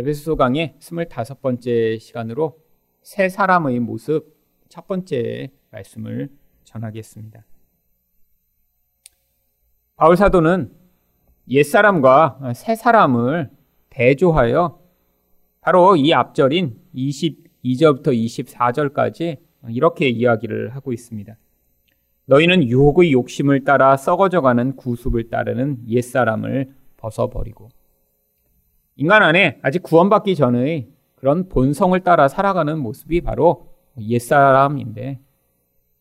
에베소서 강의 25번째 시간으로 새 사람의 모습 첫 번째 말씀을 전하겠습니다. 바울 사도는 옛사람과 새 사람을 대조하여 바로 이 앞절인 22절부터 24절까지 이렇게 이야기를 하고 있습니다. 너희는 유혹의 욕심을 따라 썩어져가는 구습을 따르는 옛사람을 벗어버리고 인간 안에 아직 구원받기 전의 그런 본성을 따라 살아가는 모습이 바로 옛사람인데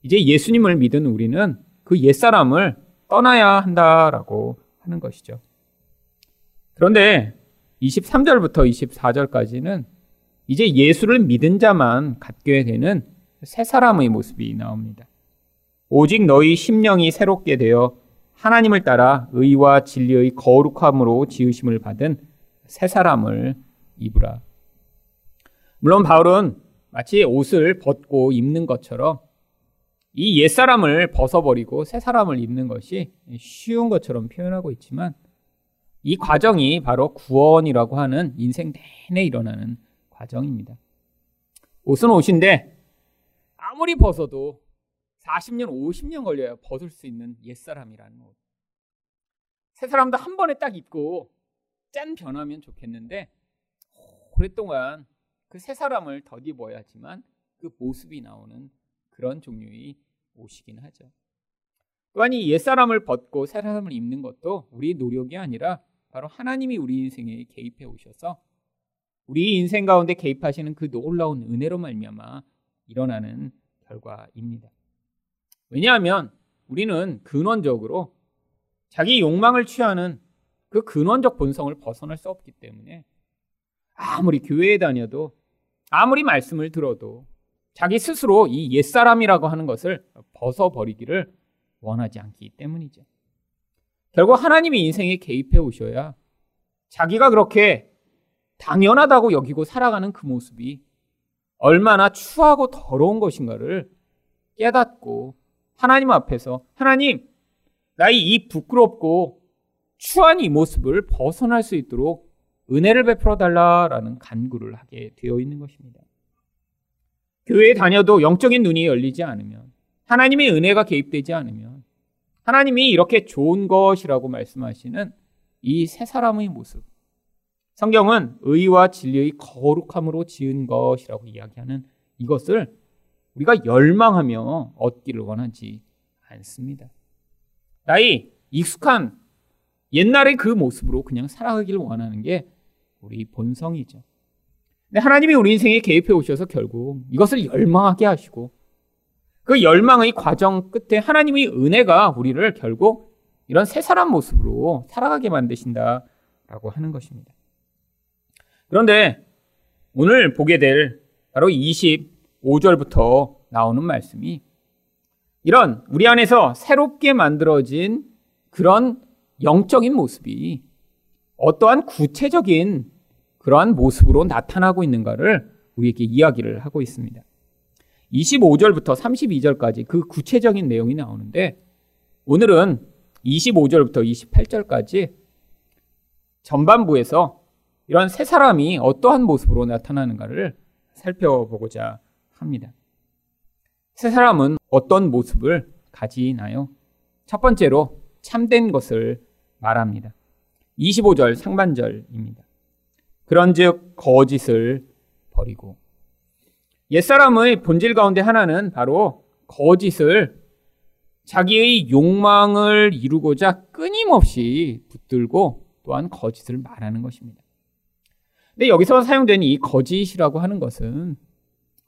이제 예수님을 믿은 우리는 그 옛사람을 떠나야 한다라고 하는 것이죠. 그런데 23절부터 24절까지는 이제 예수를 믿은 자만 갖게 되는 새 사람의 모습이 나옵니다. 오직 너희 심령이 새롭게 되어 하나님을 따라 의와 진리의 거룩함으로 지으심을 받은 새 사람을 입으라. 물론 바울은 마치 옷을 벗고 입는 것처럼 이 옛사람을 벗어버리고 새 사람을 입는 것이 쉬운 것처럼 표현하고 있지만 이 과정이 바로 구원이라고 하는 인생 내내 일어나는 과정입니다. 옷은 옷인데 아무리 벗어도 40년, 50년 걸려야 벗을 수 있는 옛사람이라는 옷. 새 사람도 한 번에 딱 입고 짠 변하면 좋겠는데 오랫동안 그새 사람을 덧입어야지만 그 모습이 나오는 그런 종류의 옷이긴 하죠. 또한 이 옛사람을 벗고 새 사람을 입는 것도 우리 노력이 아니라 바로 하나님이 우리 인생에 개입해 오셔서 우리 인생 가운데 개입하시는 그 놀라운 은혜로 말미암아 일어나는 결과입니다. 왜냐하면 우리는 근원적으로 자기 욕망을 취하는 그 근원적 본성을 벗어날 수 없기 때문에 아무리 교회에 다녀도 아무리 말씀을 들어도 자기 스스로 이 옛사람이라고 하는 것을 벗어버리기를 원하지 않기 때문이죠. 결국 하나님이 인생에 개입해 오셔야 자기가 그렇게 당연하다고 여기고 살아가는 그 모습이 얼마나 추하고 더러운 것인가를 깨닫고 하나님 앞에서 하나님 나의 이 부끄럽고 추한 이 모습을 벗어날 수 있도록 은혜를 베풀어 달라라는 간구를 하게 되어 있는 것입니다. 교회에 다녀도 영적인 눈이 열리지 않으면 하나님의 은혜가 개입되지 않으면 하나님이 이렇게 좋은 것이라고 말씀하시는 이 세 사람의 모습 성경은 의와 진리의 거룩함으로 지은 것이라고 이야기하는 이것을 우리가 열망하며 얻기를 원하지 않습니다. 나의 익숙한 옛날의 그 모습으로 그냥 살아가기를 원하는 게 우리 본성이죠. 근데 하나님이 우리 인생에 개입해 오셔서 결국 이것을 열망하게 하시고 그 열망의 과정 끝에 하나님의 은혜가 우리를 결국 이런 새 사람 모습으로 살아가게 만드신다라고 하는 것입니다. 그런데 오늘 보게 될 바로 25절부터 나오는 말씀이 이런 우리 안에서 새롭게 만들어진 그런 영적인 모습이 어떠한 구체적인 그러한 모습으로 나타나고 있는가를 우리에게 이야기를 하고 있습니다. 25절부터 32절까지 그 구체적인 내용이 나오는데 오늘은 25절부터 28절까지 전반부에서 이런 세 사람이 어떠한 모습으로 나타나는가를 살펴보고자 합니다. 세 사람은 어떤 모습을 가지나요? 첫 번째로 참된 것을 말합니다. 25절 상반절입니다. 그런즉 거짓을 버리고 옛사람의 본질 가운데 하나는 바로 거짓을 자기의 욕망을 이루고자 끊임없이 붙들고 또한 거짓을 말하는 것입니다. 근데 여기서 사용된 이 거짓이라고 하는 것은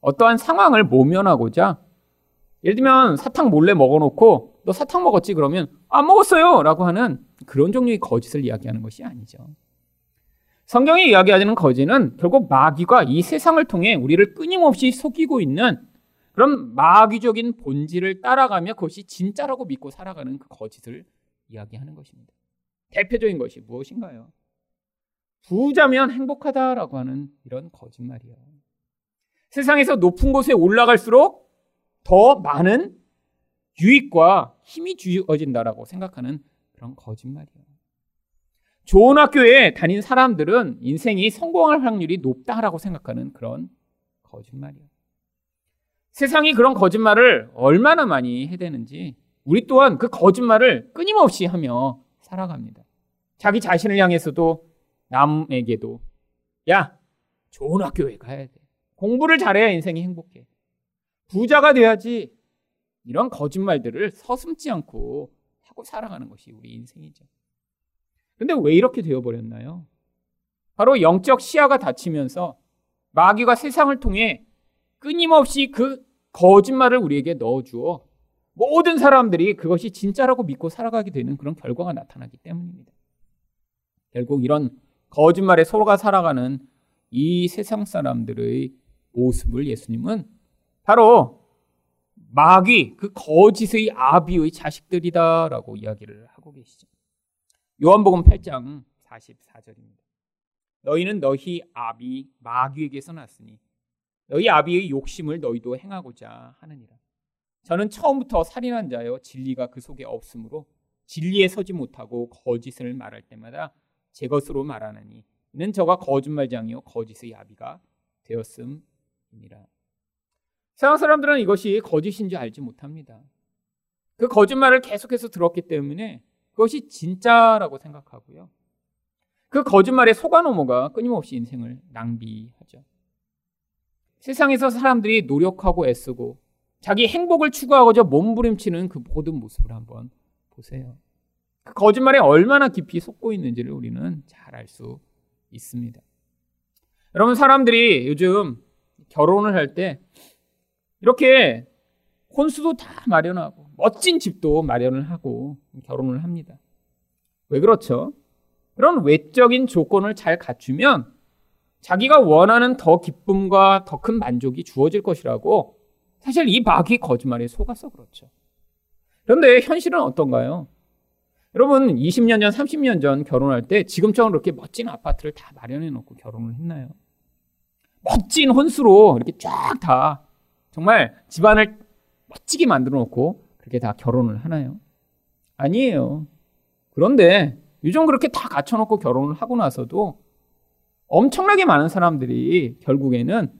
어떠한 상황을 모면하고자 예를 들면 사탕 몰래 먹어놓고 너 사탕 먹었지 그러면 안 먹었어요 라고 하는 그런 종류의 거짓을 이야기하는 것이 아니죠. 성경이 이야기하는 거짓은 결국 마귀가 이 세상을 통해 우리를 끊임없이 속이고 있는 그런 마귀적인 본질을 따라가며 그것이 진짜라고 믿고 살아가는 그 거짓을 이야기하는 것입니다. 대표적인 것이 무엇인가요? 부자면 행복하다라고 하는 이런 거짓말이요. 세상에서 높은 곳에 올라갈수록 더 많은 유익과 힘이 주어진다라고 생각하는 그런 거짓말이에요. 좋은 학교에 다닌 사람들은 인생이 성공할 확률이 높다라고 생각하는 그런 거짓말이에요. 세상이 그런 거짓말을 얼마나 많이 해대는지 우리 또한 그 거짓말을 끊임없이 하며 살아갑니다. 자기 자신을 향해서도 남에게도 야 좋은 학교에 가야 돼. 공부를 잘해야 인생이 행복해. 부자가 돼야지. 이런 거짓말들을 서슴지 않고 하고 살아가는 것이 우리 인생이죠. 근데 왜 이렇게 되어버렸나요? 바로 영적 시야가 닫히면서 마귀가 세상을 통해 끊임없이 그 거짓말을 우리에게 넣어주어 모든 사람들이 그것이 진짜라고 믿고 살아가게 되는 그런 결과가 나타나기 때문입니다. 결국 이런 거짓말에 속아 살아가는 이 세상 사람들의 모습을 예수님은 바로 마귀, 그 거짓의 아비의 자식들이다라고 이야기를 하고 계시죠. 요한복음 8장 44절입니다. 너희는 너희 아비 마귀에게서 났으니 너희 아비의 욕심을 너희도 행하고자 하느니라. 저는 처음부터 살인한 자여 진리가 그 속에 없으므로 진리에 서지 못하고 거짓을 말할 때마다 제 것으로 말하느니 이는 저가 거짓말장이요 거짓의 아비가 되었음이니라. 세상 사람들은 이것이 거짓인지 알지 못합니다. 그 거짓말을 계속해서 들었기 때문에 그것이 진짜라고 생각하고요. 그 거짓말에 속아 넘어가 끊임없이 인생을 낭비하죠. 세상에서 사람들이 노력하고 애쓰고 자기 행복을 추구하고자 몸부림치는 그 모든 모습을 한번 보세요. 그 거짓말에 얼마나 깊이 속고 있는지를 우리는 잘 알 수 있습니다. 여러분, 사람들이 요즘 결혼을 할 때 이렇게 혼수도 다 마련하고 멋진 집도 마련을 하고 결혼을 합니다. 왜 그렇죠? 그런 외적인 조건을 잘 갖추면 자기가 원하는 더 기쁨과 더 큰 만족이 주어질 것이라고 사실 이 마귀 거짓말에 속아서 그렇죠. 그런데 현실은 어떤가요? 여러분 20년 전, 30년 전 결혼할 때 지금처럼 그렇게 멋진 아파트를 다 마련해 놓고 결혼을 했나요? 멋진 혼수로 이렇게 쫙 다 정말 집안을 멋지게 만들어 놓고 그렇게 다 결혼을 하나요? 아니에요. 그런데 요즘 그렇게 다 갖춰놓고 결혼을 하고 나서도 엄청나게 많은 사람들이 결국에는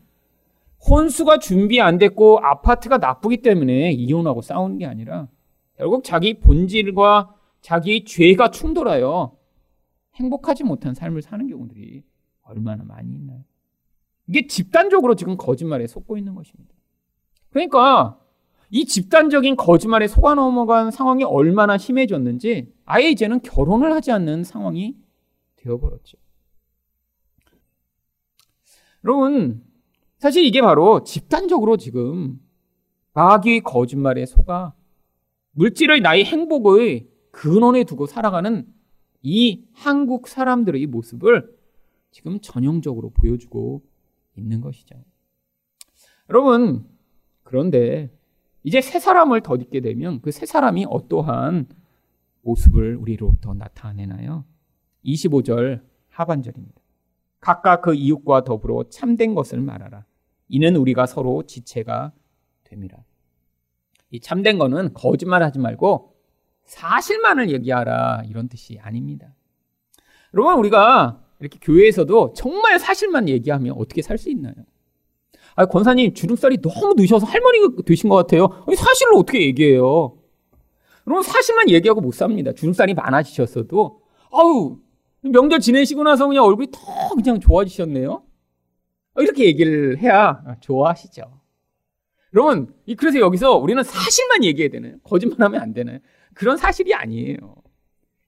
혼수가 준비 안 됐고 아파트가 나쁘기 때문에 이혼하고 싸우는 게 아니라 결국 자기 본질과 자기 죄가 충돌하여 행복하지 못한 삶을 사는 경우들이 얼마나 많이 있나요? 이게 집단적으로 지금 거짓말에 속고 있는 것입니다. 그러니까 이 집단적인 거짓말에 속아 넘어간 상황이 얼마나 심해졌는지 아예 이제는 결혼을 하지 않는 상황이 되어버렸죠. 여러분, 사실 이게 바로 집단적으로 지금 마귀의 거짓말에 속아 물질의 나의 행복의 근원에 두고 살아가는 이 한국 사람들의 모습을 지금 전형적으로 보여주고 있는 것이죠. 여러분, 그런데 이제 새 사람을 덧입게 되면 그새 사람이 어떠한 모습을 우리로부터 나타내나요? 25절 하반절입니다. 각각 그 이웃과 더불어 참된 것을 말하라. 이는 우리가 서로 지체가 됨이라. 이 참된 거는 거짓말 하지 말고 사실만을 얘기하라. 이런 뜻이 아닙니다. 여러분, 우리가 이렇게 교회에서도 정말 사실만 얘기하면 어떻게 살 수 있나요? 아, 권사님, 주름살이 너무 늦어서 할머니가 되신 것 같아요. 사실을 어떻게 얘기해요? 여러분, 사실만 얘기하고 못 삽니다. 주름살이 많아지셨어도. 아우, 명절 지내시고 나서 그냥 얼굴이 더 그냥 좋아지셨네요? 이렇게 얘기를 해야 좋아하시죠. 여러분, 그래서 여기서 우리는 사실만 얘기해야 되나요? 거짓말 하면 안 되나요? 그런 사실이 아니에요.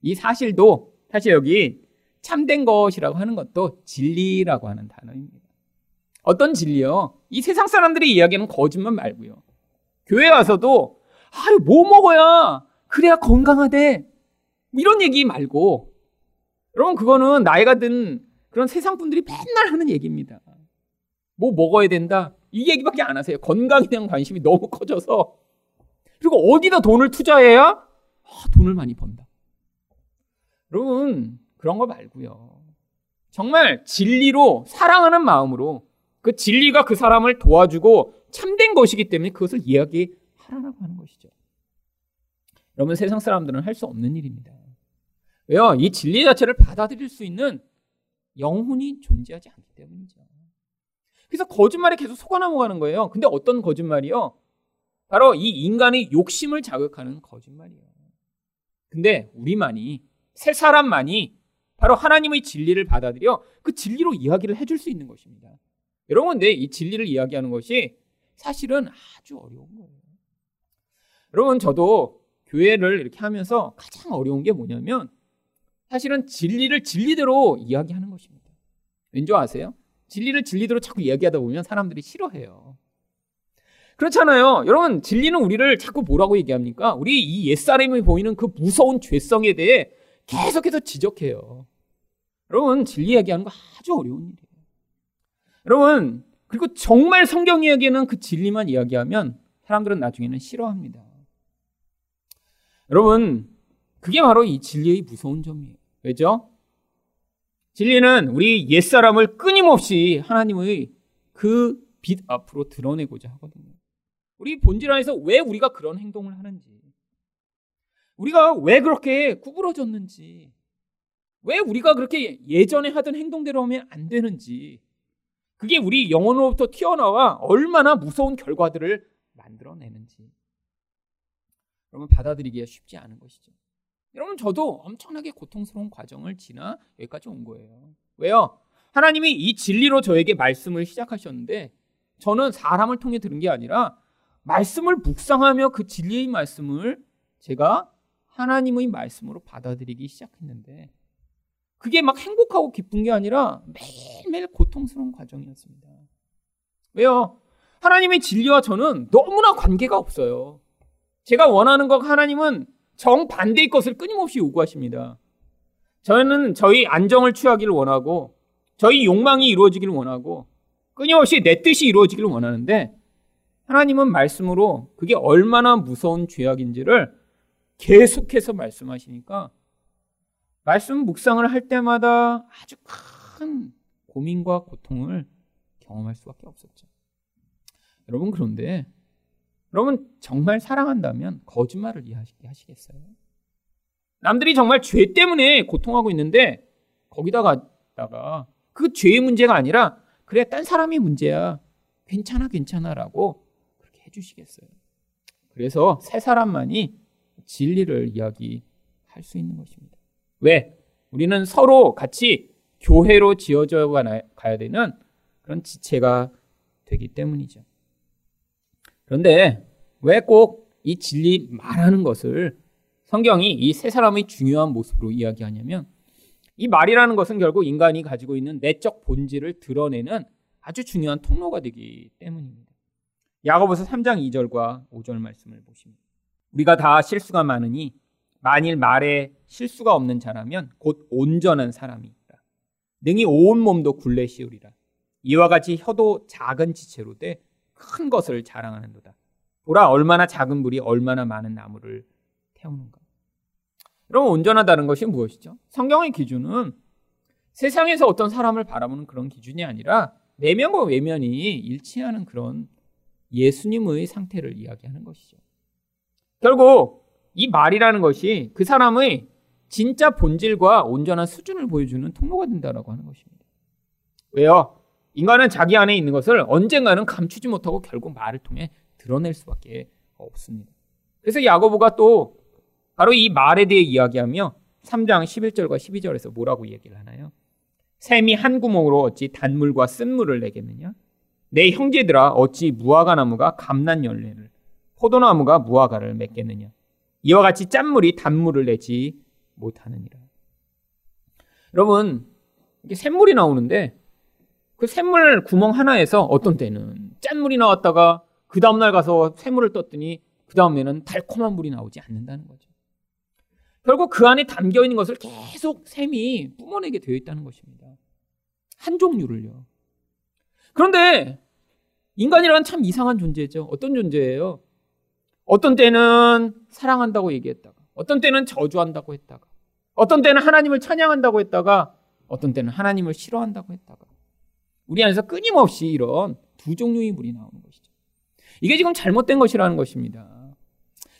이 사실도 사실 여기 참된 것이라고 하는 것도 진리라고 하는 단어입니다. 어떤 진리요? 이 세상 사람들이 이야기하는 거짓말 말고요. 교회 와서도 아, 뭐 먹어야 그래야 건강하대. 이런 얘기 말고 여러분 그거는 나이가 든 그런 세상 분들이 맨날 하는 얘기입니다. 뭐 먹어야 된다. 이 얘기밖에 안 하세요. 건강에 대한 관심이 너무 커져서 그리고 어디다 돈을 투자해야 아, 돈을 많이 번다. 여러분 그런 거 말고요. 정말 진리로 사랑하는 마음으로 그 진리가 그 사람을 도와주고 참된 것이기 때문에 그것을 이야기하라고 하는 것이죠. 여러분 세상 사람들은 할 수 없는 일입니다. 왜요? 이 진리 자체를 받아들일 수 있는 영혼이 존재하지 않기 때문이죠. 그래서 거짓말에 계속 속아 넘어가는 거예요. 근데 어떤 거짓말이요? 바로 이 인간의 욕심을 자극하는 거짓말이에요. 근데 우리만이, 새 사람만이 바로 하나님의 진리를 받아들여 그 진리로 이야기를 해줄 수 있는 것입니다. 여러분, 근데 이 진리를 이야기하는 것이 사실은 아주 어려운 거예요. 여러분, 저도 교회를 이렇게 하면서 가장 어려운 게 뭐냐면 사실은 진리를 진리대로 이야기하는 것입니다. 왠지 아세요? 진리를 진리대로 자꾸 이야기하다 보면 사람들이 싫어해요. 그렇잖아요. 여러분, 진리는 우리를 자꾸 뭐라고 얘기합니까? 우리 이 옛사람이 보이는 그 무서운 죄성에 대해 계속해서 지적해요. 여러분, 진리 이야기하는 거 아주 어려운 일이에요. 여러분, 그리고 정말 성경 이야기는 그 진리만 이야기하면 사람들은 나중에는 싫어합니다. 여러분, 그게 바로 이 진리의 무서운 점이에요. 왜죠? 진리는 우리 옛사람을 끊임없이 하나님의 그 빛 앞으로 드러내고자 하거든요. 우리 본질 안에서 왜 우리가 그런 행동을 하는지, 우리가 왜 그렇게 구부러졌는지, 왜 우리가 그렇게 예전에 하던 행동대로 하면 안 되는지, 그게 우리 영혼으로부터 튀어나와 얼마나 무서운 결과들을 만들어내는지, 여러분 받아들이기가 쉽지 않은 것이죠. 여러분 저도 엄청나게 고통스러운 과정을 지나 여기까지 온 거예요. 왜요? 하나님이 이 진리로 저에게 말씀을 시작하셨는데 저는 사람을 통해 들은 게 아니라 말씀을 묵상하며 그 진리의 말씀을 제가 하나님의 말씀으로 받아들이기 시작했는데 그게 막 행복하고 기쁜 게 아니라 매일매일 고통스러운 과정이었습니다. 왜요? 하나님의 진리와 저는 너무나 관계가 없어요. 제가 원하는 것 하나님은 정반대의 것을 끊임없이 요구하십니다. 저는 저희 안정을 취하기를 원하고 저희 욕망이 이루어지기를 원하고 끊임없이 내 뜻이 이루어지기를 원하는데 하나님은 말씀으로 그게 얼마나 무서운 죄악인지를 계속해서 말씀하시니까 말씀 묵상을 할 때마다 아주 큰 고민과 고통을 경험할 수밖에 없었죠. 여러분 그런데 여러분 정말 사랑한다면 거짓말을 이해하시겠어요? 남들이 정말 죄 때문에 고통하고 있는데 거기다가 그 죄의 문제가 아니라 그래 딴 사람이 문제야 괜찮아 괜찮아라고 그렇게 해주시겠어요. 그래서 새 사람만이 진리를 이야기할 수 있는 것입니다. 왜? 우리는 서로 같이 교회로 지어져 가야 되는 그런 지체가 되기 때문이죠. 그런데 왜 꼭 이 진리 말하는 것을 성경이 이 세 사람의 중요한 모습으로 이야기하냐면 이 말이라는 것은 결국 인간이 가지고 있는 내적 본질을 드러내는 아주 중요한 통로가 되기 때문입니다. 야고보서 3장 2절과 5절 말씀을 보십니다. 우리가 다 실수가 많으니 만일 말에 실수가 없는 자라면 곧 온전한 사람이다. 능히 온 몸도 굴레 씌우리라. 이와 같이 혀도 작은 지체로 돼 큰 것을 자랑하는도다. 보라 얼마나 작은 불이 얼마나 많은 나무를 태우는가. 여러분 온전하다는 것이 무엇이죠? 성경의 기준은 세상에서 어떤 사람을 바라보는 그런 기준이 아니라 내면과 외면이 일치하는 그런 예수님의 상태를 이야기하는 것이죠. 결국 이 말이라는 것이 그 사람의 진짜 본질과 온전한 수준을 보여주는 통로가 된다라고 하는 것입니다. 왜요? 인간은 자기 안에 있는 것을 언젠가는 감추지 못하고 결국 말을 통해 드러낼 수밖에 없습니다. 그래서 야고보가 또 바로 이 말에 대해 이야기하며 3장 11절과 12절에서 뭐라고 얘기를 하나요? 샘이 한 구멍으로 어찌 단물과 쓴물을 내겠느냐? 내 형제들아 어찌 무화과 나무가 감난 열매를 포도나무가 무화과를 맺겠느냐? 이와 같이 짠물이 단물을 내지 못하느니라. 여러분, 이게 샘물이 나오는데 그 샘물 구멍 하나에서 어떤 때는 짠물이 나왔다가 그 다음날 가서 샘물을 떴더니 그 다음에는 달콤한 물이 나오지 않는다는 거죠. 결국 그 안에 담겨 있는 것을 계속 샘이 뿜어내게 되어 있다는 것입니다. 한 종류를요. 그런데 인간이란 참 이상한 존재죠. 어떤 존재예요? 어떤 때는 사랑한다고 얘기했다가, 어떤 때는 저주한다고 했다가, 어떤 때는 하나님을 찬양한다고 했다가, 어떤 때는 하나님을 싫어한다고 했다가, 우리 안에서 끊임없이 이런 두 종류의 물이 나오는 것이죠. 이게 지금 잘못된 것이라는 것입니다.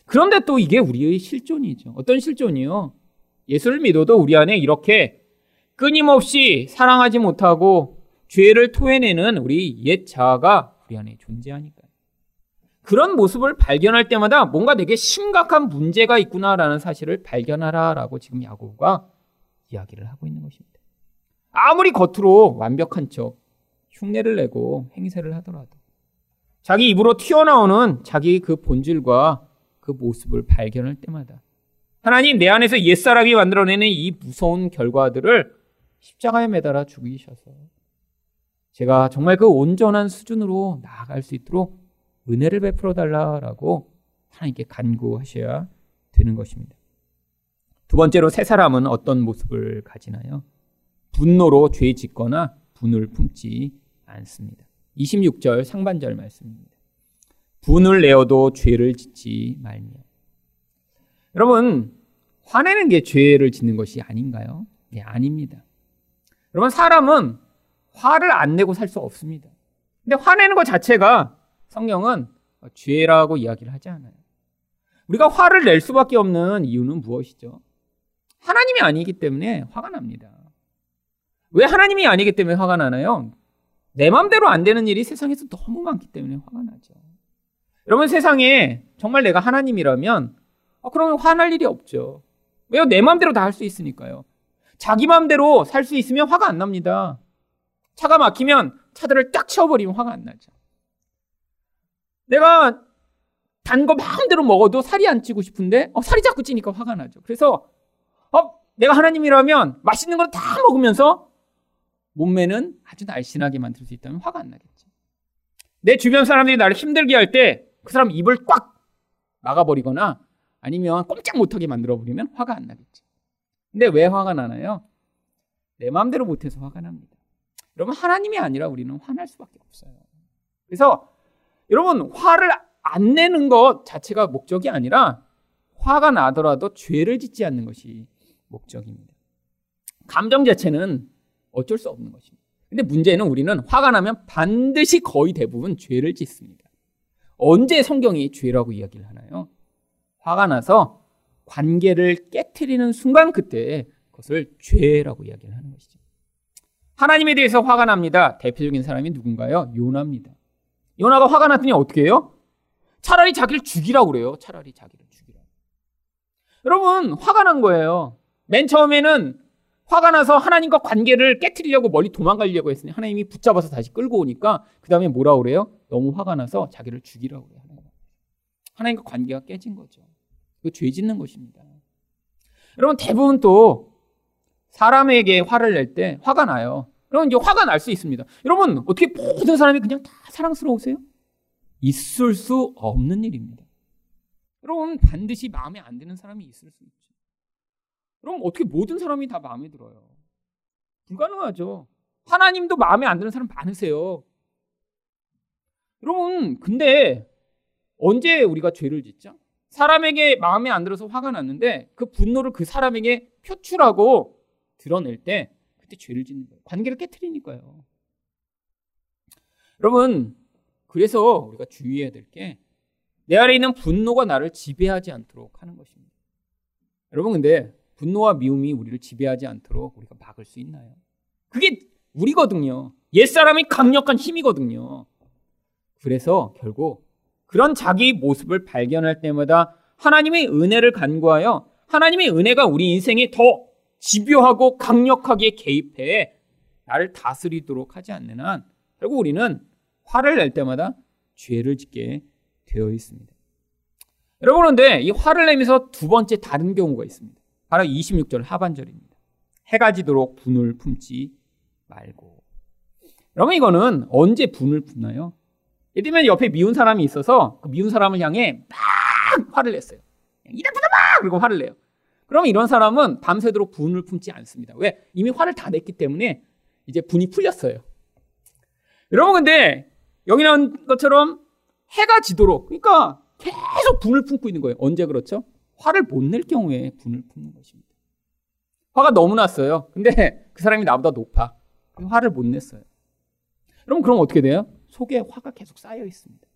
그런데 또 이게 우리의 실존이죠. 어떤 실존이요? 예수를 믿어도 우리 안에 이렇게 끊임없이 사랑하지 못하고 죄를 토해내는 우리 옛 자아가 우리 안에 존재하니까요. 그런 모습을 발견할 때마다 뭔가 되게 심각한 문제가 있구나라는 사실을 발견하라라고 지금 야고보가 이야기를 하고 있는 것입니다. 아무리 겉으로 완벽한 척 흉내를 내고 행세를 하더라도 자기 입으로 튀어나오는 자기 그 본질과 그 모습을 발견할 때마다 하나님 내 안에서 옛사람이 만들어내는 이 무서운 결과들을 십자가에 매달아 죽이셔서 제가 정말 그 온전한 수준으로 나아갈 수 있도록 은혜를 베풀어 달라라고 하나님께 간구하셔야 되는 것입니다. 두 번째로 새 사람은 어떤 모습을 가지나요? 분노로 죄 짓거나 분을 품지 않습니다. 26절 상반절 말씀입니다. 분을 내어도 죄를 짓지 말며. 여러분, 화내는 게 죄를 짓는 것이 아닌가요? 네, 아닙니다. 여러분, 사람은 화를 안 내고 살 수 없습니다. 근데 화내는 것 자체가 성경은 죄라고 이야기를 하지 않아요. 우리가 화를 낼 수밖에 없는 이유는 무엇이죠? 하나님이 아니기 때문에 화가 납니다. 왜 하나님이 아니기 때문에 화가 나나요? 내 맘대로 안 되는 일이 세상에서 너무 많기 때문에 화가 나죠. 여러분 세상에 정말 내가 하나님이라면 아, 그러면 화날 일이 없죠. 왜요? 내 맘대로 다 할 수 있으니까요. 자기 맘대로 살 수 있으면 화가 안 납니다. 차가 막히면 차들을 딱 치워버리면 화가 안 나죠. 내가 단 거 마음대로 먹어도 살이 안 찌고 싶은데 어, 살이 자꾸 찌니까 화가 나죠. 그래서 어, 내가 하나님이라면 맛있는 걸 다 먹으면서 몸매는 아주 날씬하게 만들 수 있다면 화가 안 나겠죠. 내 주변 사람들이 나를 힘들게 할 때 그 사람 입을 꽉 막아버리거나 아니면 꼼짝 못하게 만들어버리면 화가 안 나겠죠. 근데 왜 화가 나나요? 내 마음대로 못해서 화가 납니다. 여러분, 하나님이 아니라 우리는 화날 수밖에 없어요. 그래서 여러분, 화를 안 내는 것 자체가 목적이 아니라 화가 나더라도 죄를 짓지 않는 것이 목적입니다. 감정 자체는 어쩔 수 없는 것입니다. 근데 문제는 우리는 화가 나면 반드시 거의 대부분 죄를 짓습니다. 언제 성경이 죄라고 이야기를 하나요? 화가 나서 관계를 깨뜨리는 순간 그때 그것을 죄라고 이야기를 하는 것이죠. 하나님에 대해서 화가 납니다. 대표적인 사람이 누군가요? 요나입니다. 요나가 화가 났더니 어떻게 해요? 차라리 자기를 죽이라고 그래요. 차라리 자기를 죽이라고. 여러분, 화가 난 거예요. 맨 처음에는 화가 나서 하나님과 관계를 깨뜨리려고 멀리 도망가려고 했으니 하나님이 붙잡아서 다시 끌고 오니까 그 다음에 뭐라 그래요? 너무 화가 나서 자기를 죽이라고 그래요. 하나님과 관계가 깨진 거죠. 그 죄 짓는 것입니다. 여러분 대부분 또 사람에게 화를 낼 때 화가 나요. 그럼 이제 화가 날 수 있습니다. 여러분 어떻게 모든 사람이 그냥 다 사랑스러우세요? 있을 수 없는 일입니다. 여러분 반드시 마음에 안 드는 사람이 있을 수 있죠. 그럼 어떻게 모든 사람이 다 마음에 들어요? 불가능하죠. 하나님도 마음에 안 드는 사람 많으세요. 여러분, 근데 언제 우리가 죄를 짓죠? 사람에게 마음에 안 들어서 화가 났는데 그 분노를 그 사람에게 표출하고 드러낼 때 그때 죄를 짓는 거예요. 관계를 깨뜨리니까요. 여러분, 그래서 우리가 주의해야 될 게 내 안에 있는 분노가 나를 지배하지 않도록 하는 것입니다. 여러분, 근데 분노와 미움이 우리를 지배하지 않도록 우리가 막을 수 있나요? 그게 우리거든요. 옛사람이 강력한 힘이거든요. 그래서 결국 그런 자기 모습을 발견할 때마다 하나님의 은혜를 간구하여 하나님의 은혜가 우리 인생에 더 집요하고 강력하게 개입해 나를 다스리도록 하지 않는 한 결국 우리는 화를 낼 때마다 죄를 짓게 되어 있습니다. 여러분 그런데 이 화를 내면서 두 번째 다른 경우가 있습니다. 바로 26절 하반절입니다. 해가 지도록 분을 품지 말고. 여러분 이거는 언제 분을 품나요? 예를 들면 옆에 미운 사람이 있어서 그 미운 사람을 향해 막 화를 냈어요. 이래 분어봐! 그리고 화를 내요. 그러면 이런 사람은 밤새도록 분을 품지 않습니다. 왜? 이미 화를 다 냈기 때문에 이제 분이 풀렸어요. 여러분 근데 여기 나온 것처럼 해가 지도록 그러니까 계속 분을 품고 있는 거예요. 언제 그렇죠? 화를 못 낼 경우에 분을 품는 것입니다. 화가 너무 났어요. 근데 그 사람이 나보다 높아. 화를 못 냈어요. 여러분 그럼 어떻게 돼요? 속에 화가 계속 쌓여 있습니다.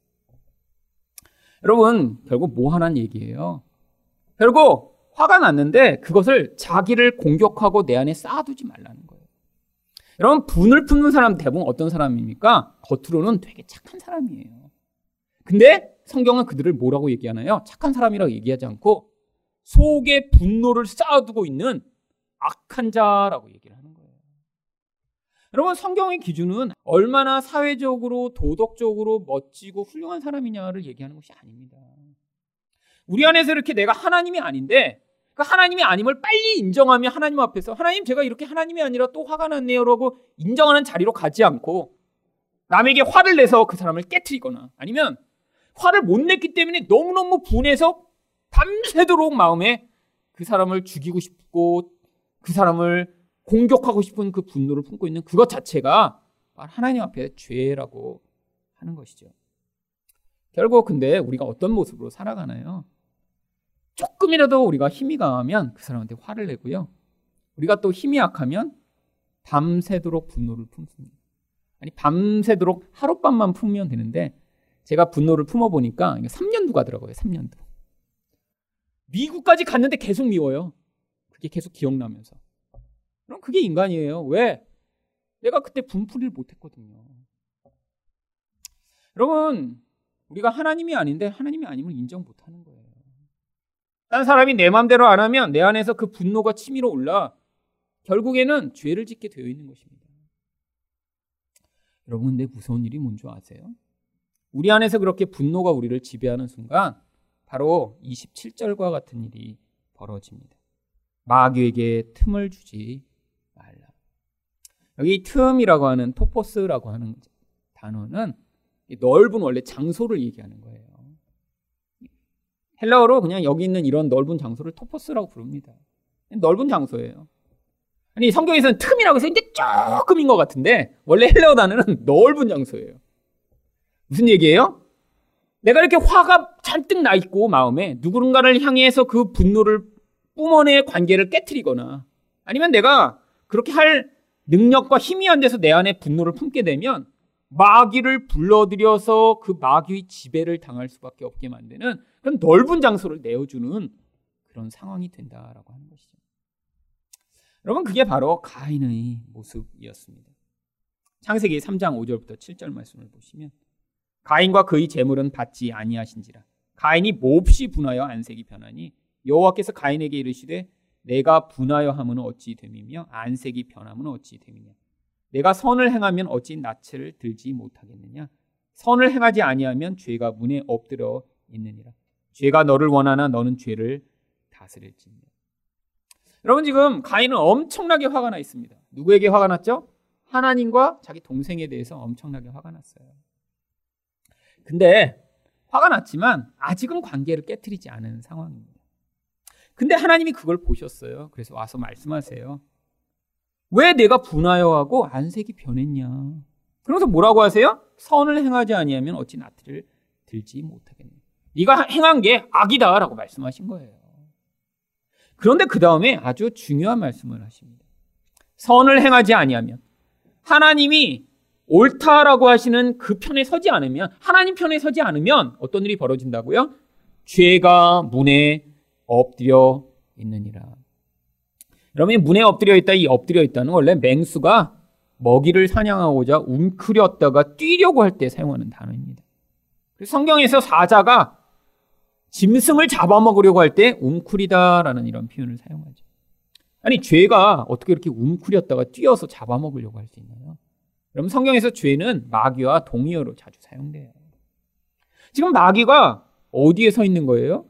여러분 결국 뭐 하는 얘기예요? 결국 화가 났는데 그것을 자기를 공격하고 내 안에 쌓아두지 말라는 거예요. 여러분, 분을 품는 사람 대부분 어떤 사람입니까? 겉으로는 되게 착한 사람이에요. 근데 성경은 그들을 뭐라고 얘기하나요? 착한 사람이라고 얘기하지 않고 속에 분노를 쌓아두고 있는 악한 자라고 얘기를 하는 거예요. 여러분, 성경의 기준은 얼마나 사회적으로, 도덕적으로 멋지고 훌륭한 사람이냐를 얘기하는 것이 아닙니다. 우리 안에서 이렇게 내가 하나님이 아닌데 그 하나님이 아님을 빨리 인정하며 하나님 앞에서 하나님 제가 이렇게 하나님이 아니라 또 화가 났네요라고 인정하는 자리로 가지 않고 남에게 화를 내서 그 사람을 깨뜨리거나 아니면 화를 못 냈기 때문에 너무너무 분해서 밤새도록 마음에 그 사람을 죽이고 싶고 그 사람을 공격하고 싶은 그 분노를 품고 있는 그것 자체가 하나님 앞에 죄라고 하는 것이죠. 결국 근데 우리가 어떤 모습으로 살아가나요? 조금이라도 우리가 힘이 강하면 그 사람한테 화를 내고요. 우리가 또 힘이 약하면 밤새도록 분노를 품습니다. 아니, 밤새도록 하룻밤만 품으면 되는데 제가 분노를 품어 보니까 3년도 가더라고요. 3년도. 미국까지 갔는데 계속 미워요. 그게 계속 기억나면서. 그럼 그게 인간이에요. 왜? 내가 그때 분풀이를 못했거든요. 여러분, 우리가 하나님이 아닌데 하나님이 아님을 인정 못하는 거예요. 딴 사람이 내 마음대로 안 하면 내 안에서 그 분노가 치밀어 올라 결국에는 죄를 짓게 되어 있는 것입니다. 여러분, 근데 무서운 일이 뭔지 아세요? 우리 안에서 그렇게 분노가 우리를 지배하는 순간 바로 27절과 같은 일이 벌어집니다. 마귀에게 틈을 주지 말라. 여기 틈이라고 하는 토포스라고 하는 단어는 넓은 원래 장소를 얘기하는 거예요. 헬라어로 그냥 여기 있는 이런 넓은 장소를 토포스라고 부릅니다. 넓은 장소예요. 아니 성경에서는 틈이라고 해서 이제 조금인 것 같은데 원래 헬라어 단어는 넓은 장소예요. 무슨 얘기예요? 내가 이렇게 화가 잔뜩 나 있고 마음에 누군가를 향해서 그 분노를 뿜어내 관계를 깨뜨리거나 아니면 내가 그렇게 할 능력과 힘이 안 돼서 내 안에 분노를 품게 되면 마귀를 불러들여서 그 마귀의 지배를 당할 수밖에 없게 만드는 그런 넓은 장소를 내어주는 그런 상황이 된다라고 하는 것이죠. 여러분 그게 바로 가인의 모습이었습니다. 창세기 3장 5절부터 7절 말씀을 보시면 가인과 그의 재물은 받지 아니하신지라 가인이 몹시 분하여 안색이 변하니 여호와께서 가인에게 이르시되 내가 분하여 함은 어찌 됨이며 안색이 변함은 어찌 됨이냐 내가 선을 행하면 어찌 낯을 들지 못하겠느냐 선을 행하지 아니하면 죄가 문에 엎드려 있느니라 죄가 너를 원하나 너는 죄를 다스릴지니라 여러분 지금 가인은 엄청나게 화가 나 있습니다 누구에게 화가 났죠? 하나님과 자기 동생에 대해서 엄청나게 화가 났어요 근데 화가 났지만 아직은 관계를 깨뜨리지 않은 상황입니다 근데 하나님이 그걸 보셨어요 그래서 와서 말씀하세요 왜 내가 분하여 하고 안색이 변했냐? 그러면서 뭐라고 하세요? 선을 행하지 아니하면 어찌 나트를 들지 못하겠냐? 네가 행한 게 악이다라고 말씀하신 거예요. 그런데 그 다음에 아주 중요한 말씀을 하십니다. 선을 행하지 아니하면 하나님이 옳다라고 하시는 그 편에 서지 않으면 하나님 편에 서지 않으면 어떤 일이 벌어진다고요? 죄가 문에 엎드려 있느니라. 여러분이 문에 엎드려 있다, 이 엎드려 있다는 원래 맹수가 먹이를 사냥하고자 웅크렸다가 뛰려고 할 때 사용하는 단어입니다. 성경에서 사자가 짐승을 잡아먹으려고 할때 웅크리다라는 이런 표현을 사용하죠. 아니, 죄가 어떻게 이렇게 웅크렸다가 뛰어서 잡아먹으려고 할 수 있나요? 여러분, 성경에서 죄는 마귀와 동의어로 자주 사용돼요. 지금 마귀가 어디에 서 있는 거예요?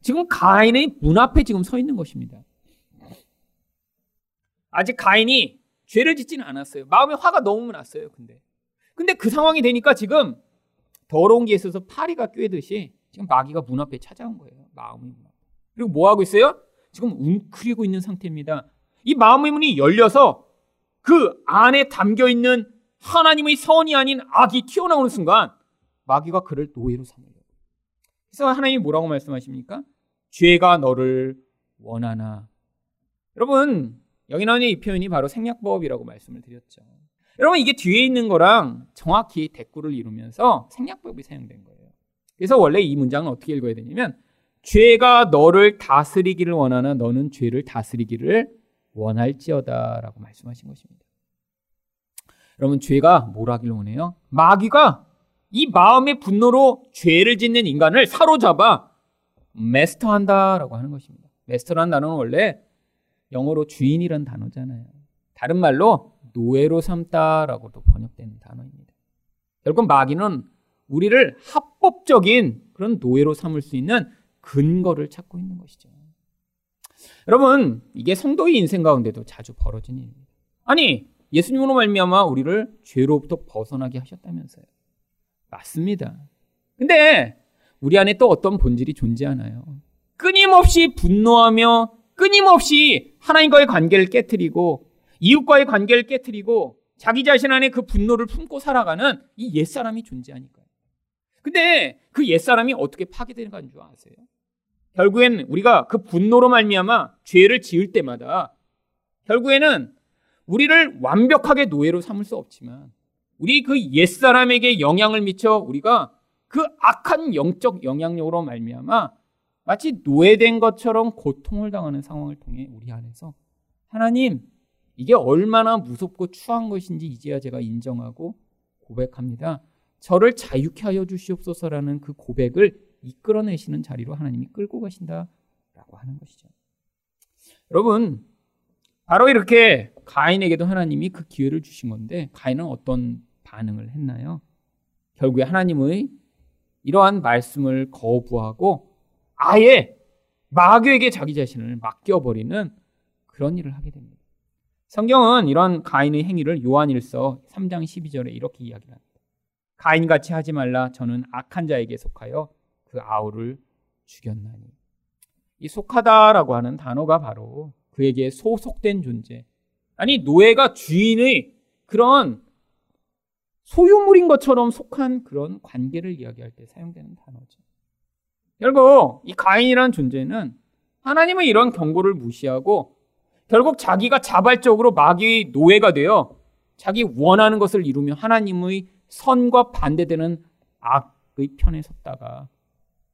지금 가인의 문 앞에 지금 서 있는 것입니다. 아직 가인이 죄를 짓지는 않았어요. 마음에 화가 너무 났어요. 근데 근데 그 상황이 되니까 지금 더러운 게 있어서 파리가 꿰듯이 지금 마귀가 문 앞에 찾아온 거예요. 마음의 문 앞에. 그리고 뭐 하고 있어요? 지금 웅크리고 있는 상태입니다. 이 마음의 문이 열려서 그 안에 담겨 있는 하나님의 선이 아닌 악이 튀어나오는 순간 마귀가 그를 노예로 삼아요. 그래서 하나님이 뭐라고 말씀하십니까? 죄가 너를 원하나. 여러분, 여기 나오는 이 표현이 바로 생략법이라고 말씀을 드렸죠. 여러분 이게 뒤에 있는 거랑 정확히 대꾸를 이루면서 생략법이 사용된 거예요. 그래서 원래 이 문장은 어떻게 읽어야 되냐면 죄가 너를 다스리기를 원하나 너는 죄를 다스리기를 원할지어다라고 말씀하신 것입니다. 여러분 죄가 뭘 하길 원해요? 마귀가 이 마음의 분노로 죄를 짓는 인간을 사로잡아 메스터한다라고 하는 것입니다. 메스터라는 단어는 원래 영어로 주인이란 단어잖아요. 다른 말로 노예로 삼다라고도 번역되는 단어입니다. 결국 마귀는 우리를 합법적인 그런 노예로 삼을 수 있는 근거를 찾고 있는 것이죠. 여러분, 이게 성도의 인생 가운데도 자주 벌어지는 일입니다. 아니, 예수님으로 말미암아 우리를 죄로부터 벗어나게 하셨다면서요. 맞습니다. 근데 우리 안에 또 어떤 본질이 존재하나요? 끊임없이 분노하며 끊임없이 하나님과의 관계를 깨뜨리고 이웃과의 관계를 깨뜨리고 자기 자신 안에 그 분노를 품고 살아가는 이 옛사람이 존재하니까요. 근데 그 옛사람이 어떻게 파괴되는 줄 아세요? 결국엔 우리가 그 분노로 말미암아 죄를 지을 때마다 결국에는 우리를 완벽하게 노예로 삼을 수 없지만 우리 그 옛사람에게 영향을 미쳐 우리가 그 악한 영적 영향력으로 말미암아 마치 노예된 것처럼 고통을 당하는 상황을 통해 우리 안에서 하나님 이게 얼마나 무섭고 추한 것인지 이제야 제가 인정하고 고백합니다. 저를 자유케 하여 주시옵소서라는 그 고백을 이끌어내시는 자리로 하나님이 끌고 가신다라고 하는 것이죠. 여러분, 바로 이렇게 가인에게도 하나님이 그 기회를 주신 건데 가인은 어떤 반응을 했나요? 결국에 하나님의 이러한 말씀을 거부하고 아예 마귀에게 자기 자신을 맡겨버리는 그런 일을 하게 됩니다. 성경은 이런 가인의 행위를 요한일서 3장 12절에 이렇게 이야기합니다. 가인같이 하지 말라 저는 악한 자에게 속하여 그 아우를 죽였나니. 이 속하다라고 하는 단어가 바로 그에게 소속된 존재. 아니, 노예가 주인의 그런 소유물인 것처럼 속한 그런 관계를 이야기할 때 사용되는 단어죠. 결국 이 가인이라는 존재는 하나님의 이런 경고를 무시하고 결국 자기가 자발적으로 마귀의 노예가 되어 자기 원하는 것을 이루며 하나님의 선과 반대되는 악의 편에 섰다가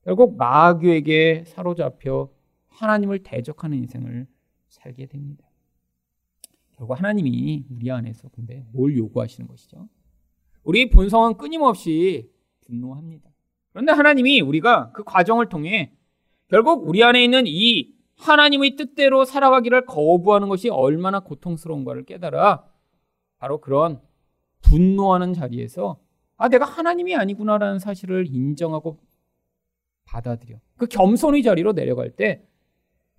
결국 마귀에게 사로잡혀 하나님을 대적하는 인생을 살게 됩니다. 결국 하나님이 우리 안에서 근데 뭘 요구하시는 것이죠? 우리 본성은 끊임없이 분노합니다. 그런데 하나님이 우리가 그 과정을 통해 결국 우리 안에 있는 이 하나님의 뜻대로 살아가기를 거부하는 것이 얼마나 고통스러운가를 깨달아 바로 그런 분노하는 자리에서 아, 내가 하나님이 아니구나라는 사실을 인정하고 받아들여. 그 겸손의 자리로 내려갈 때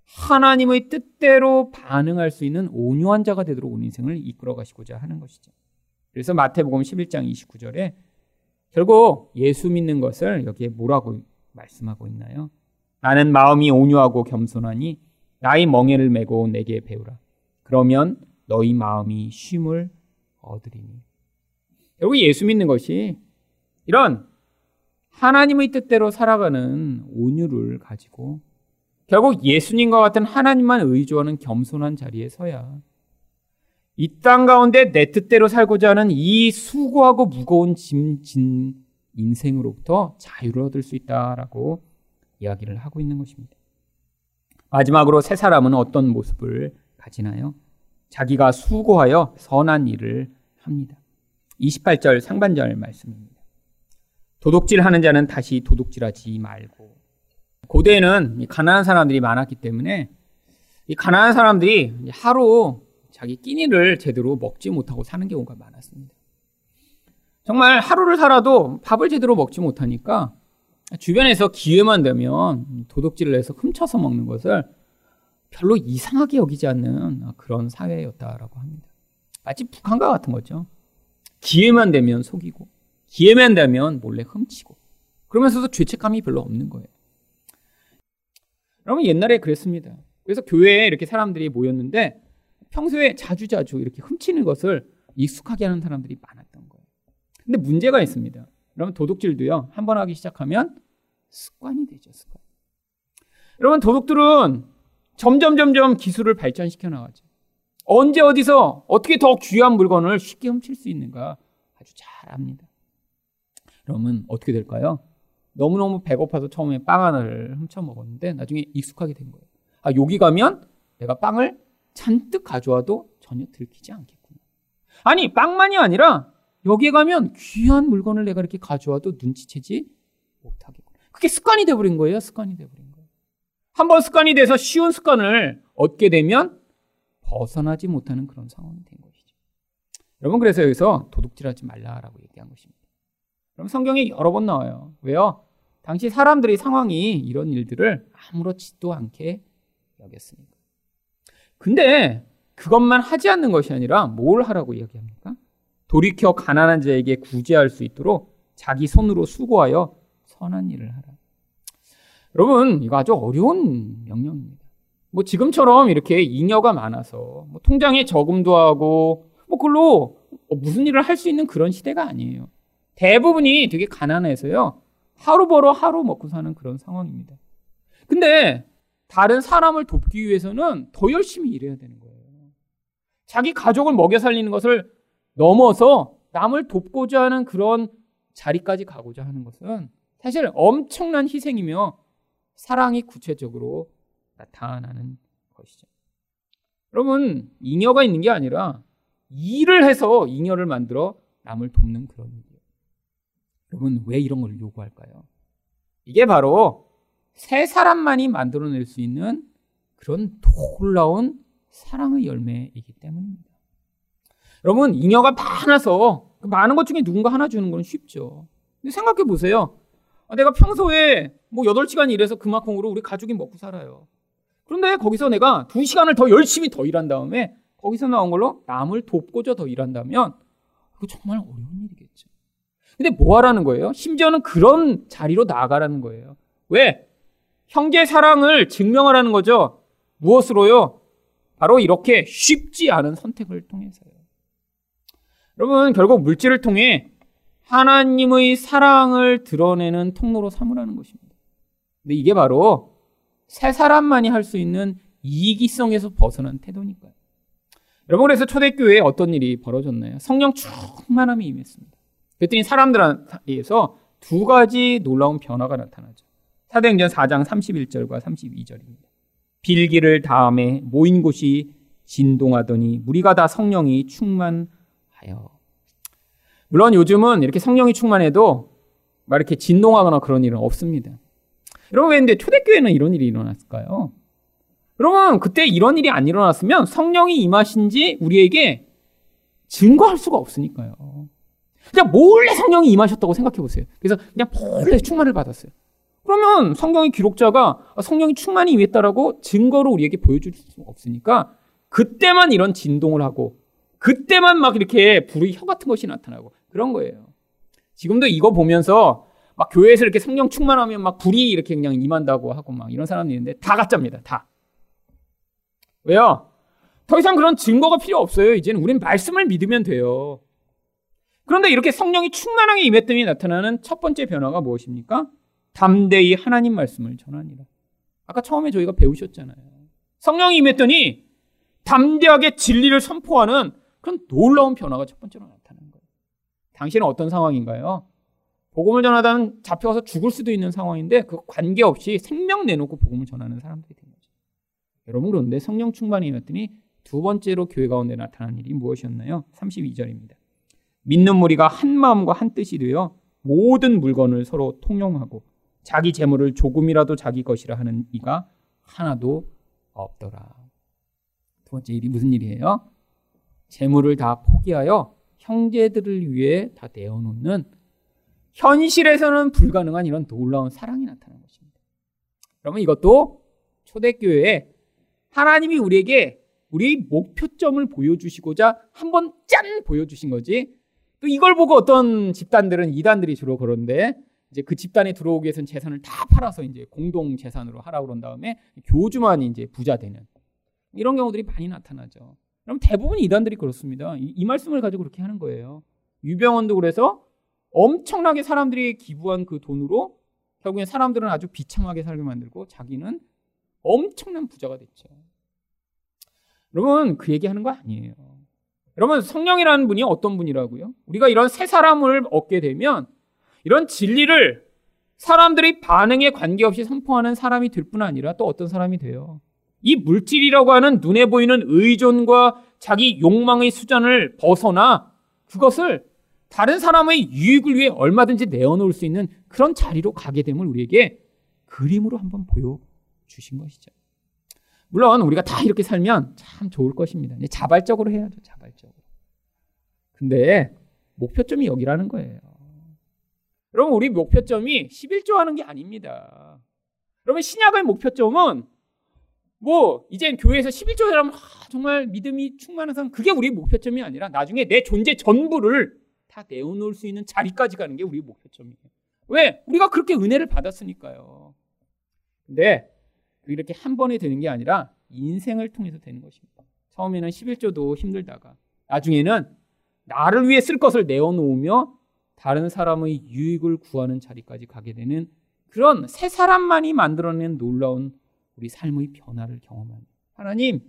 하나님의 뜻대로 반응할 수 있는 온유한 자가 되도록 온 인생을 이끌어 가시고자 하는 것이죠. 그래서 마태복음 11장 29절에 결국 예수 믿는 것을 여기에 뭐라고 말씀하고 있나요? 나는 마음이 온유하고 겸손하니 나의 멍에를 메고 내게 배우라. 그러면 너희 마음이 쉼을 얻으리니. 결국 예수 믿는 것이 이런 하나님의 뜻대로 살아가는 온유를 가지고 결국 예수님과 같은 하나님만 의존하는 겸손한 자리에 서야 이 땅 가운데 내 뜻대로 살고자 하는 이 수고하고 무거운 짐, 진 인생으로부터 자유를 얻을 수 있다라고 이야기를 하고 있는 것입니다. 마지막으로 세 사람은 어떤 모습을 가지나요? 자기가 수고하여 선한 일을 합니다. 28절 상반절 말씀입니다. 도둑질 하는 자는 다시 도둑질하지 말고. 고대에는 가난한 사람들이 많았기 때문에 이 가난한 사람들이 하루 자기 끼니를 제대로 먹지 못하고 사는 경우가 많았습니다. 정말 하루를 살아도 밥을 제대로 먹지 못하니까 주변에서 기회만 되면 도둑질을 해서 훔쳐서 먹는 것을 별로 이상하게 여기지 않는 그런 사회였다라고 합니다. 마치 북한과 같은 거죠. 기회만 되면 속이고 기회만 되면 몰래 훔치고 그러면서도 죄책감이 별로 없는 거예요. 여러분 옛날에 그랬습니다. 그래서 교회에 이렇게 사람들이 모였는데 평소에 자주자주 이렇게 훔치는 것을 익숙하게 하는 사람들이 많았던 거예요. 근데 문제가 있습니다. 여러분 도둑질도요. 한 번 하기 시작하면 습관이 되죠. 습관. 여러분 도둑들은 점점 점점 기술을 발전시켜 나가죠. 언제 어디서 어떻게 더 귀한 물건을 쉽게 훔칠 수 있는가 아주 잘 압니다. 그러면 어떻게 될까요? 너무너무 배고파서 처음에 빵 하나를 훔쳐 먹었는데 나중에 익숙하게 된 거예요. 아, 여기 가면 내가 빵을 잔뜩 가져와도 전혀 들키지 않겠구나. 아니, 빵만이 아니라 여기에 가면 귀한 물건을 내가 이렇게 가져와도 눈치채지 못하겠구나. 그게 습관이 돼버린 거예요. 습관이 돼버린 거예요. 한번 습관이 돼서 쉬운 습관을 얻게 되면 벗어나지 못하는 그런 상황이 된 것이죠. 여러분, 그래서 여기서 도둑질하지 말라라고 얘기한 것입니다. 그럼 성경에 여러 번 나와요. 왜요? 당시 사람들이 상황이 이런 일들을 아무렇지도 않게 여겼으니까. 근데 그것만 하지 않는 것이 아니라 뭘 하라고 이야기합니까? 돌이켜 가난한 자에게 구제할 수 있도록 자기 손으로 수고하여 선한 일을 하라. 여러분, 이거 아주 어려운 명령입니다. 뭐 지금처럼 이렇게 잉여가 많아서 뭐 통장에 저금도 하고 뭐 그걸로 무슨 일을 할 수 있는 그런 시대가 아니에요. 대부분이 되게 가난해서요. 하루 벌어 하루 먹고 사는 그런 상황입니다. 근데 다른 사람을 돕기 위해서는 더 열심히 일해야 되는 거예요. 자기 가족을 먹여 살리는 것을 넘어서 남을 돕고자 하는 그런 자리까지 가고자 하는 것은 사실 엄청난 희생이며 사랑이 구체적으로 나타나는 것이죠. 여러분, 잉여가 있는 게 아니라 일을 해서 잉여를 만들어 남을 돕는 그런 일이에요. 여러분, 왜 이런 걸 요구할까요? 이게 바로 세 사람만이 만들어낼 수 있는 그런 놀라운 사랑의 열매이기 때문입니다. 여러분, 잉여가 많아서 그 많은 것 중에 누군가 하나 주는 건 쉽죠. 근데 생각해 보세요. 아, 내가 평소에 뭐 8시간 일해서 그만큼으로 우리 가족이 먹고 살아요. 그런데 거기서 내가 2시간을 더 열심히 더 일한 다음에 거기서 나온 걸로 남을 돕고자 더 일한다면 그거 정말 어려운 일이겠죠. 근데 뭐 하라는 거예요? 심지어는 그런 자리로 나아가라는 거예요. 왜? 형제 사랑을 증명하라는 거죠. 무엇으로요? 바로 이렇게 쉽지 않은 선택을 통해서요. 여러분, 결국 물질을 통해 하나님의 사랑을 드러내는 통로로 삼으라는 것입니다. 근데 이게 바로 세 사람만이 할 수 있는 이기성에서 벗어난 태도니까요. 여러분, 그래서 초대교회에 어떤 일이 벌어졌나요? 성령 충만함이 임했습니다. 그랬더니 사람들에서 두 가지 놀라운 변화가 나타나죠. 사도행전 4장 31절과 32절입니다. 빌기를 다음에 모인 곳이 진동하더니 무리가 다 성령이 충만하여. 물론 요즘은 이렇게 성령이 충만해도 막 이렇게 진동하거나 그런 일은 없습니다. 여러분, 왜 근데 초대교회는 이런 일이 일어났을까요? 여러분, 그때 이런 일이 안 일어났으면 성령이 임하신지 우리에게 증거할 수가 없으니까요. 그냥 몰래 성령이 임하셨다고 생각해 보세요. 그래서 그냥 몰래 충만을 받았어요. 그러면 성경의 기록자가 성령이 충만히 임했다라고 증거로 우리에게 보여줄 수 없으니까 그때만 이런 진동을 하고 그때만 막 이렇게 불의 혀 같은 것이 나타나고 그런 거예요. 지금도 이거 보면서 막 교회에서 이렇게 성령 충만하면 막 불이 이렇게 그냥 임한다고 하고 막 이런 사람들이 있는데 다 가짜입니다. 다. 왜요? 더 이상 그런 증거가 필요 없어요. 이제는 우리는 말씀을 믿으면 돼요. 그런데 이렇게 성령이 충만하게 임했더니 나타나는 첫 번째 변화가 무엇입니까? 담대히 하나님 말씀을 전하니라. 아까 처음에 저희가 배우셨잖아요. 성령이 임했더니 담대하게 진리를 선포하는 그런 놀라운 변화가 첫 번째로 나타나는 거예요. 당신은 어떤 상황인가요? 복음을 전하다는 잡혀가서 죽을 수도 있는 상황인데 그 관계없이 생명 내놓고 복음을 전하는 사람들이 된 거죠. 여러분 그런데 성령 충만이 임했더니 두 번째로 교회 가운데 나타난 일이 무엇이었나요? 32절입니다. 믿는 무리가 한 마음과 한 뜻이 되어 모든 물건을 서로 통용하고 자기 재물을 조금이라도 자기 것이라 하는 이가 하나도 없더라. 두 번째 일이 무슨 일이에요? 재물을 다 포기하여 형제들을 위해 다 내어놓는 현실에서는 불가능한 이런 놀라운 사랑이 나타난 것입니다. 그러면 이것도 초대교회에 하나님이 우리에게 우리 목표점을 보여주시고자 한번 짠 보여주신 거지. 또 이걸 보고 어떤 집단들은 이단들이 주로 그런데 이제 그 집단에 들어오기 위해서는 재산을 다 팔아서 이제 공동 재산으로 하라고 그런 다음에 교주만 이제 부자 되는 이런 경우들이 많이 나타나죠. 그럼 대부분 이단들이 그렇습니다. 이, 이 말씀을 가지고 그렇게 하는 거예요. 유병원도 그래서 엄청나게 사람들이 기부한 그 돈으로 결국엔 사람들은 아주 비참하게 살게 만들고 자기는 엄청난 부자가 됐죠. 여러분 그 얘기하는 거 아니에요. 여러분 성령이라는 분이 어떤 분이라고요? 우리가 이런 새 사람을 얻게 되면 이런 진리를 사람들의 반응에 관계없이 선포하는 사람이 될 뿐 아니라 또 어떤 사람이 돼요. 이 물질이라고 하는 눈에 보이는 의존과 자기 욕망의 수단을 벗어나 그것을 다른 사람의 유익을 위해 얼마든지 내어놓을 수 있는 그런 자리로 가게 됨을 우리에게 그림으로 한번 보여주신 것이죠. 물론 우리가 다 이렇게 살면 참 좋을 것입니다. 자발적으로 해야죠, 자발적으로. 근데 목표점이 여기라는 거예요. 여러분, 우리 목표점이 11조 하는 게 아닙니다. 여러분, 신약의 목표점은 뭐, 이젠 교회에서 11조 하면 정말 믿음이 충만한 사람, 그게 우리 목표점이 아니라 나중에 내 존재 전부를 다 내어놓을 수 있는 자리까지 가는 게 우리 목표점이에요. 왜? 우리가 그렇게 은혜를 받았으니까요. 근데 이렇게 한 번에 되는 게 아니라 인생을 통해서 되는 것입니다. 처음에는 11조도 힘들다가 나중에는 나를 위해 쓸 것을 내어놓으며 다른 사람의 유익을 구하는 자리까지 가게 되는 그런 새 사람만이 만들어낸 놀라운 우리 삶의 변화를 경험하는 하나님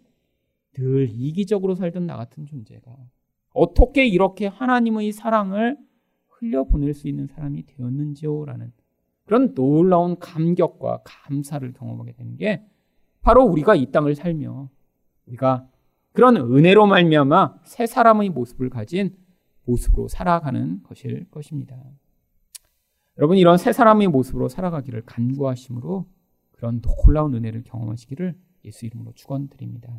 늘 이기적으로 살던 나 같은 존재가 어떻게 이렇게 하나님의 사랑을 흘려보낼 수 있는 사람이 되었는지요라는 그런 놀라운 감격과 감사를 경험하게 되는 게 바로 우리가 이 땅을 살며 우리가 그런 은혜로 말미암아 새 사람의 모습을 가진 모습으로 살아가는 것일 것입니다. 여러분 이런 새 사람의 모습으로 살아가기를 간구하심으로 그런 놀라운 은혜를 경험하시기를 예수 이름으로 축원드립니다.